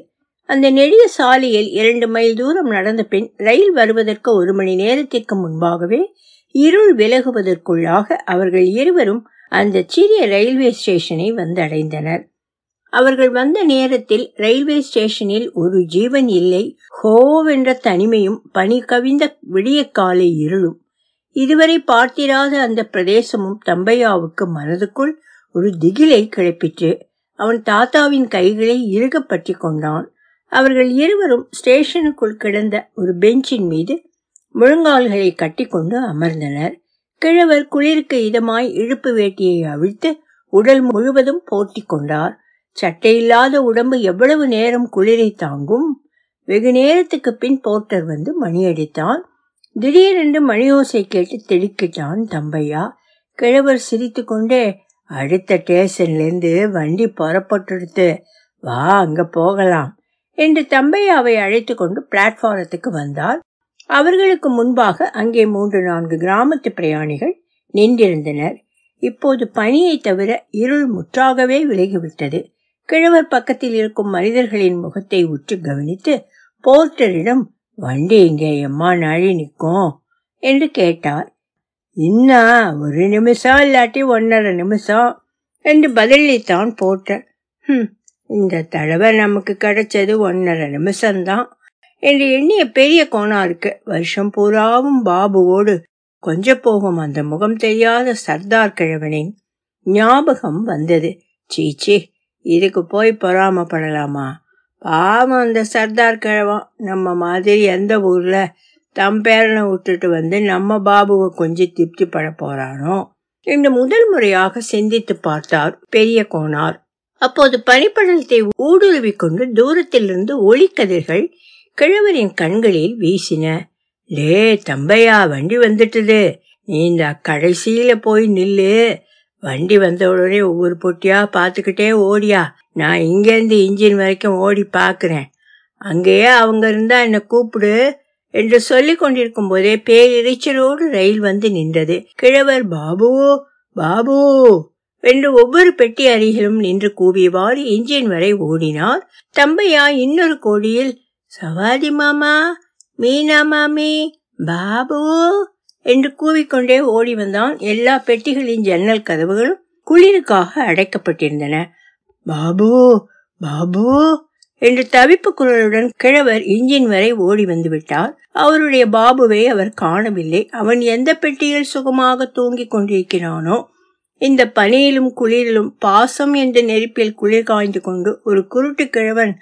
அந்த நெடிய சாலையில் இரண்டு மைல் தூரம் நடந்த பின் ரயில் வருவதற்கு ஒரு மணி நேரத்திற்கு முன்பாகவே இருள் விலகுவதற்குள்ளாக அவர்கள் இருவரும் அந்த சிறிய ரயில்வே ஸ்டேஷனை வந்தடைந்தனர். அவர்கள் வந்த நேரத்தில் ரயில்வே ஸ்டேஷனில் ஒரு ஜீவன் இல்லை. ஹோவென்ற தனிமையும் பனி கவிந்த விடியக்காலை இருளும் இதுவரை பார்த்திராத அந்த பிரதேசமும் தம்பையாவுக்கு மனதுக்குள் ஒரு திகிலை கிளப்பிற்று. அவன் தாத்தாவின் கைகளை இறுக பற்றி கொண்டான். அவர்கள் இருவரும் ஸ்டேஷனுக்குள் கிடந்த ஒரு பெஞ்சின் மீது முழங்கால்களை கட்டிக்கொண்டு அமர்ந்தனர். கிழவர் குளிருக்கு இதமாய் இழுப்பு வேட்டியை அவிழ்த்து உடல் முழுவதும் போர்த்தி கொண்டார். சட்டையில்லாத உடம்பு எவ்வளவு நேரம் குளிரை தாங்கும்? வெகு நேரத்துக்கு பின் போர்ட்டர் வந்து மணியடித்தான். திடீரென்று மணியோசை கேட்டு திடுக்கிட்டான் தம்பையா. கிழவர் சிரித்து கொண்டே அடுத்த ஸ்டேஷன்லேருந்து வண்டி புறப்பட்டுடுத்து வா அங்க போகலாம் என்று தம்பையாவை அழைத்து கொண்டு பிளாட்ஃபாரத்துக்கு வந்தார் அவர்களுக்கு முன்பாக அங்கே மூன்று நான்கு கிராமத்து பிரயாணிகள் நின்றிருந்தனர். இப்போது பனியை தவிர இருள் முற்றாகவே விலகிவிட்டது. கிழவர் பக்கத்தில் இருக்கும் மனிதர்களின் முகத்தை உற்று கவனித்து போர்ட்டரிடம் வண்டி இங்கே எம்மா நாழி நிற்கும் என்று கேட்டார். இன்னா ஒரு நிமிஷம் இல்லாட்டி ஒன்னரை நிமிஷம் என்று பதிலளித்தான் போட்டேன் ம் இந்த தடவை நமக்கு கிடைச்சது ஒன்னரை நிமிஷம்தான் என்று எண்ணிய பெரிய கோணாருக்கு வருஷம் பூராவும் பாபுவோடு கொஞ்ச போகும் அந்த முகம் தெரியாத சர்தார் கிழவனின் ஞாபகம் வந்தது. சீச்சி இதுக்கு போய் பொறாமப்படலாமா? பாவம் அந்த சர்தார் கிழவன் நம்ம மாதிரி எந்த ஊர்ல தம் பேரனை விட்டுட்டு வந்து நம்ம பாபுவை கொஞ்சம் திருப்தி பட போறானோ? என்று முதல் முறையாக சிந்தித்து பார்த்தார் பெரிய கோனார். அப்போது பனிப்படலத்தை ஊடுருவி கொண்டு தூரத்திலிருந்து ஒளிக்கதிர்கள் கிழவரின் கண்களில் வீசின லே தம்பையா வண்டி வந்துட்டுது. நீ இந்த கடைசியில போய் நில்லு. வண்டி வந்த உடனே ஒவ்வொரு பொட்டியா பார்த்துக்கிட்டே ஓடியா. நான் இங்கேருந்து இன்ஜின் வரைக்கும் ஓடி பார்க்குறேன். அங்கேயே அவங்க இருந்தா என்னை கூப்பிடு என்று சொல்லி கொண்டிருக்கும் போதே பேரிரைச்சலோடு ரயில் வந்து நின்றது. கிழவர் பாபு பாபு என்று ஒவ்வொரு பெட்டி அருகிலும் நின்று கூவியவாறு இன்ஜின் வரை ஓடினார். தம்பையா இன்னொரு கோடியில் சவாதி மாமா மீனா மாமி பாபு என்று கூவிக்கொண்டே ஓடி வந்தான் எல்லா பெட்டிகளின் ஜன்னல் கதவுகளும் குளிருக்காக அடைக்கப்பட்டிருந்தன. பாபு பாபு என்று தவிப்பு குரலுடன் கிழவர் இன்ஜின் வரை ஓடி வந்து விட்டார். அவருடைய பாபுவை அவர் காணவில்லை. அவன் எந்த பெட்டியில் சுகமாக தூங்கிக் கொண்டிருக்கிறானோ இந்த பனியிலும் குளிரிலும் பாசம் என்ற நெருப்பில் குளிர் காய்ந்து கொண்டு ஒரு குருட்டு கிழவன்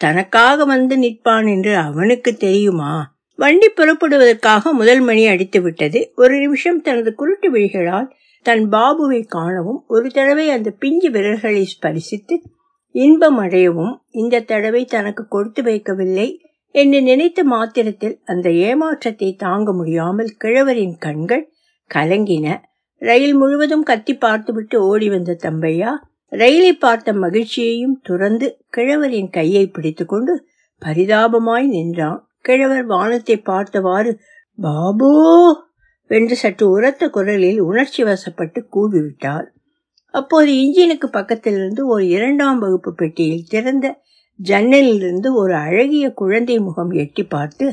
தனக்காக வந்து நிற்பான் என்று அவனுக்கு தெரியுமா? வண்டி புறப்படுவதற்காக முதல் மணி அடித்து விட்டது. ஒரு நிமிஷம் தனது குருட்டு விழிகளால் தன் பாபுவை காணவும் ஒரு தடவை அந்த பிஞ்சு விரல்களை ஸ்பரிசித்து இன்பம் அடையவும் இந்த தடவை தனக்கு கொடுத்து வைக்கவில்லை என்று நினைத்த மாத்திரத்தில் அந்த ஏமாற்றத்தை தாங்க முடியாமல் கிழவரின் கண்கள் கலங்கின. ரயில் முழுவதும் கத்தி பார்த்துவிட்டு ஓடி வந்த தம்பையா ரயிலை பார்த்த மகிழ்ச்சியையும் துறந்து கிழவரின் கையை பிடித்துக்கொண்டு பரிதாபமாய் நின்றான். கிழவர் வானத்தை பார்த்தவாறு பாபு! வென்று சற்று உரத்த குரலில் உணர்ச்சி வசப்பட்டு கூவிவிட்டார். அப்போது இன்ஜினுக்கு பக்கத்திலிருந்து ஒரு இரண்டாம் வகுப்பு பெட்டியில் திறந்த ஜன்னலிலிருந்து ஒரு அழகிய குழந்தை முகம் எட்டி பார்த்து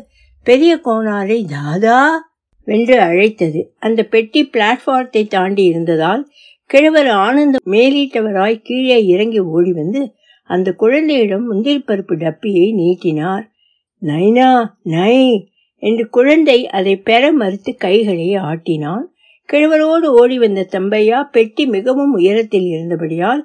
பெரிய கோனாரை தாதா! வென்று அழைத்தது. அந்த பெட்டி பிளாட்பாரத்தை தாண்டி இருந்ததால் கிழவர் ஆனந்த மேலீட்டவராய் கீழே இறங்கி ஓடி வந்து அந்த குழந்தையிடம் முந்திரி பருப்பு டப்பியை நீட்டினார். நைனா நை என்று குழந்தை அதை பெற மறுத்து கைகளை ஆட்டினான். கிழவரோடு ஓடி வந்த தம்பையா பெட்டி மிகவும் உயரத்தில் இருந்தபடியால்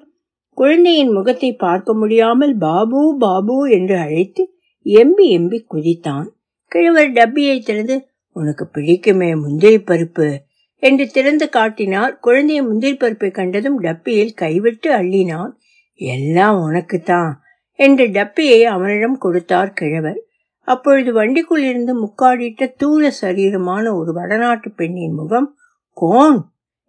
குழந்தையின் முகத்தை பார்க்க முடியாமல் பாபு பாபு என்று அழைத்து எம்பி எம்பி குதித்தான். கிழவர் டப்பியை திறந்து உனக்கு பிடிக்குமே முந்திரி பருப்பு என்று திறந்து காட்டினார். குழந்தைய முந்திரி பருப்பை கண்டதும் டப்பியில் கைவிட்டு அள்ளினான். எல்லாம் உனக்குத்தான் என்று டப்பியை அவனிடம் கொடுத்தார் கிழவர். அப்பொழுது வண்டிக்குள் இருந்து முக்காடிட்ட தூள சரீரமான ஒரு வடநாட்டு பெண்ணின் முகம் கோன்!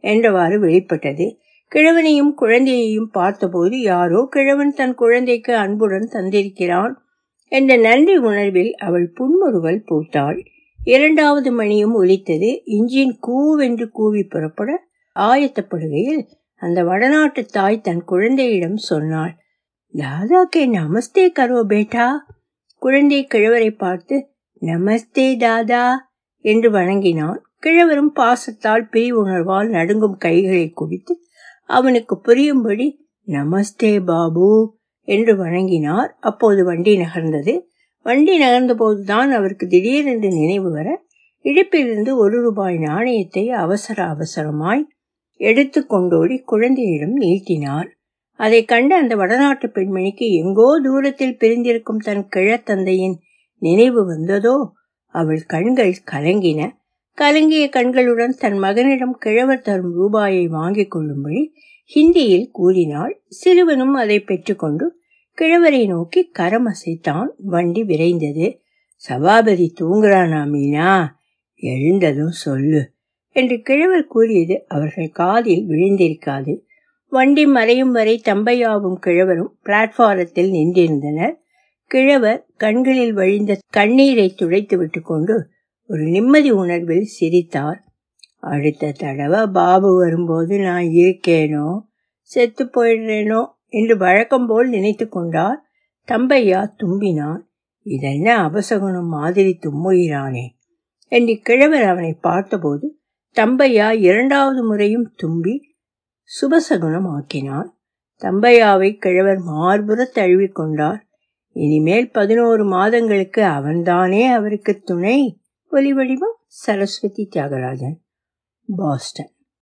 என்றவாறு வெளிப்பட்டது. கிழவனையும் குழந்தையையும் பார்த்தபோது யாரோ கிழவன் தன் குழந்தைக்கு அன்புடன் தந்திருக்கிறான் என்ற நன்றி உணர்வில் அவள் புன்முறுவல் பூத்தாள். இரண்டாவது மணியும் ஒலித்தது. இஞ்சின் கூவென்று கூவி புறப்பட ஆயத்தப்படுகையில் அந்த வடநாட்டு தாய் தன் குழந்தையிடம் சொன்னாள் தாதாக்கே கே நமஸ்தே கரோ பேட்டா குழந்தை கிழவரை பார்த்து நமஸ்தே தாதா என்று வணங்கினான். கிழவரும் பாசத்தால் உணர்வால் நடுங்கும் கைகளை குவித்து அவனுக்கு புரியும்படி நமஸ்தே பாபு என்று வணங்கினார். அப்போது வண்டி நகர்ந்தது. வண்டி நகர்ந்த போதுதான் அவருக்கு திடீரென்று நினைவு வர இடுப்பிலிருந்து ஒரு ரூபாய் நாணயத்தை அவசர அவசரமாய் எடுத்து கொண்டோடி குழந்தையிடம் நீட்டினார் அதை கண்டு அந்த வடநாட்டு பெண்மணிக்கு எங்கோ தூரத்தில் பிரிந்திருக்கும் தன் கிழத்தந்தையின் நினைவு வந்ததோ அவள் கண்கள் கலங்கின. கலங்கிய கண்களுடன் தன் மகனிடம் கிழவர் தரும் ரூபாயை வாங்கிக் கொள்ளும்படி ஹிந்தியில் கூறினாள். சிறுவனும் அதை பெற்றுக்கொண்டு கிழவரை நோக்கி கரம் அசைத்தான் வண்டி விரைந்தது. சபாபதி தூங்குறானா மீனா? எழுந்ததும் சொல்லு என்று கிழவர் கூறியது அவர்கள் காதில் விழுந்திருக்காது. வண்டி மறையும் வரை தம்பையாவும் கிழவரும் பிளாட்பாரத்தில் நின்றிருந்தனர். கிழவர் கண்களில் வழிந்த கண்ணீரை துடைத்து விட்டு கொண்டு ஒரு நிம்மதி உணர்வில் சிரித்தார். அடுத்த தடவை பாபு வரும்போது நான் இருக்கேனோ? செத்து போயிடுறேனோ? என்று வழக்கம் போல் நினைத்து கொண்டார். தம்பையா தும்பினான். இதென்ன அபசகுணம் மாதிரி தும்முகிறானே? என்று கிழவர் அவனை பார்த்தபோது தம்பையா இரண்டாவது முறையும் தும்பி சுபசகுணம் ஆக்கினார் தம்பையாவை கிழவர் மார்புற தழுவிக்கொண்டார் இனிமேல் பதினோரு மாதங்களுக்கு அவன்தானே அவருக்கு துணை? ஒலி வடிவம் சரஸ்வதி தியாகராஜன் பாஸ்டன்.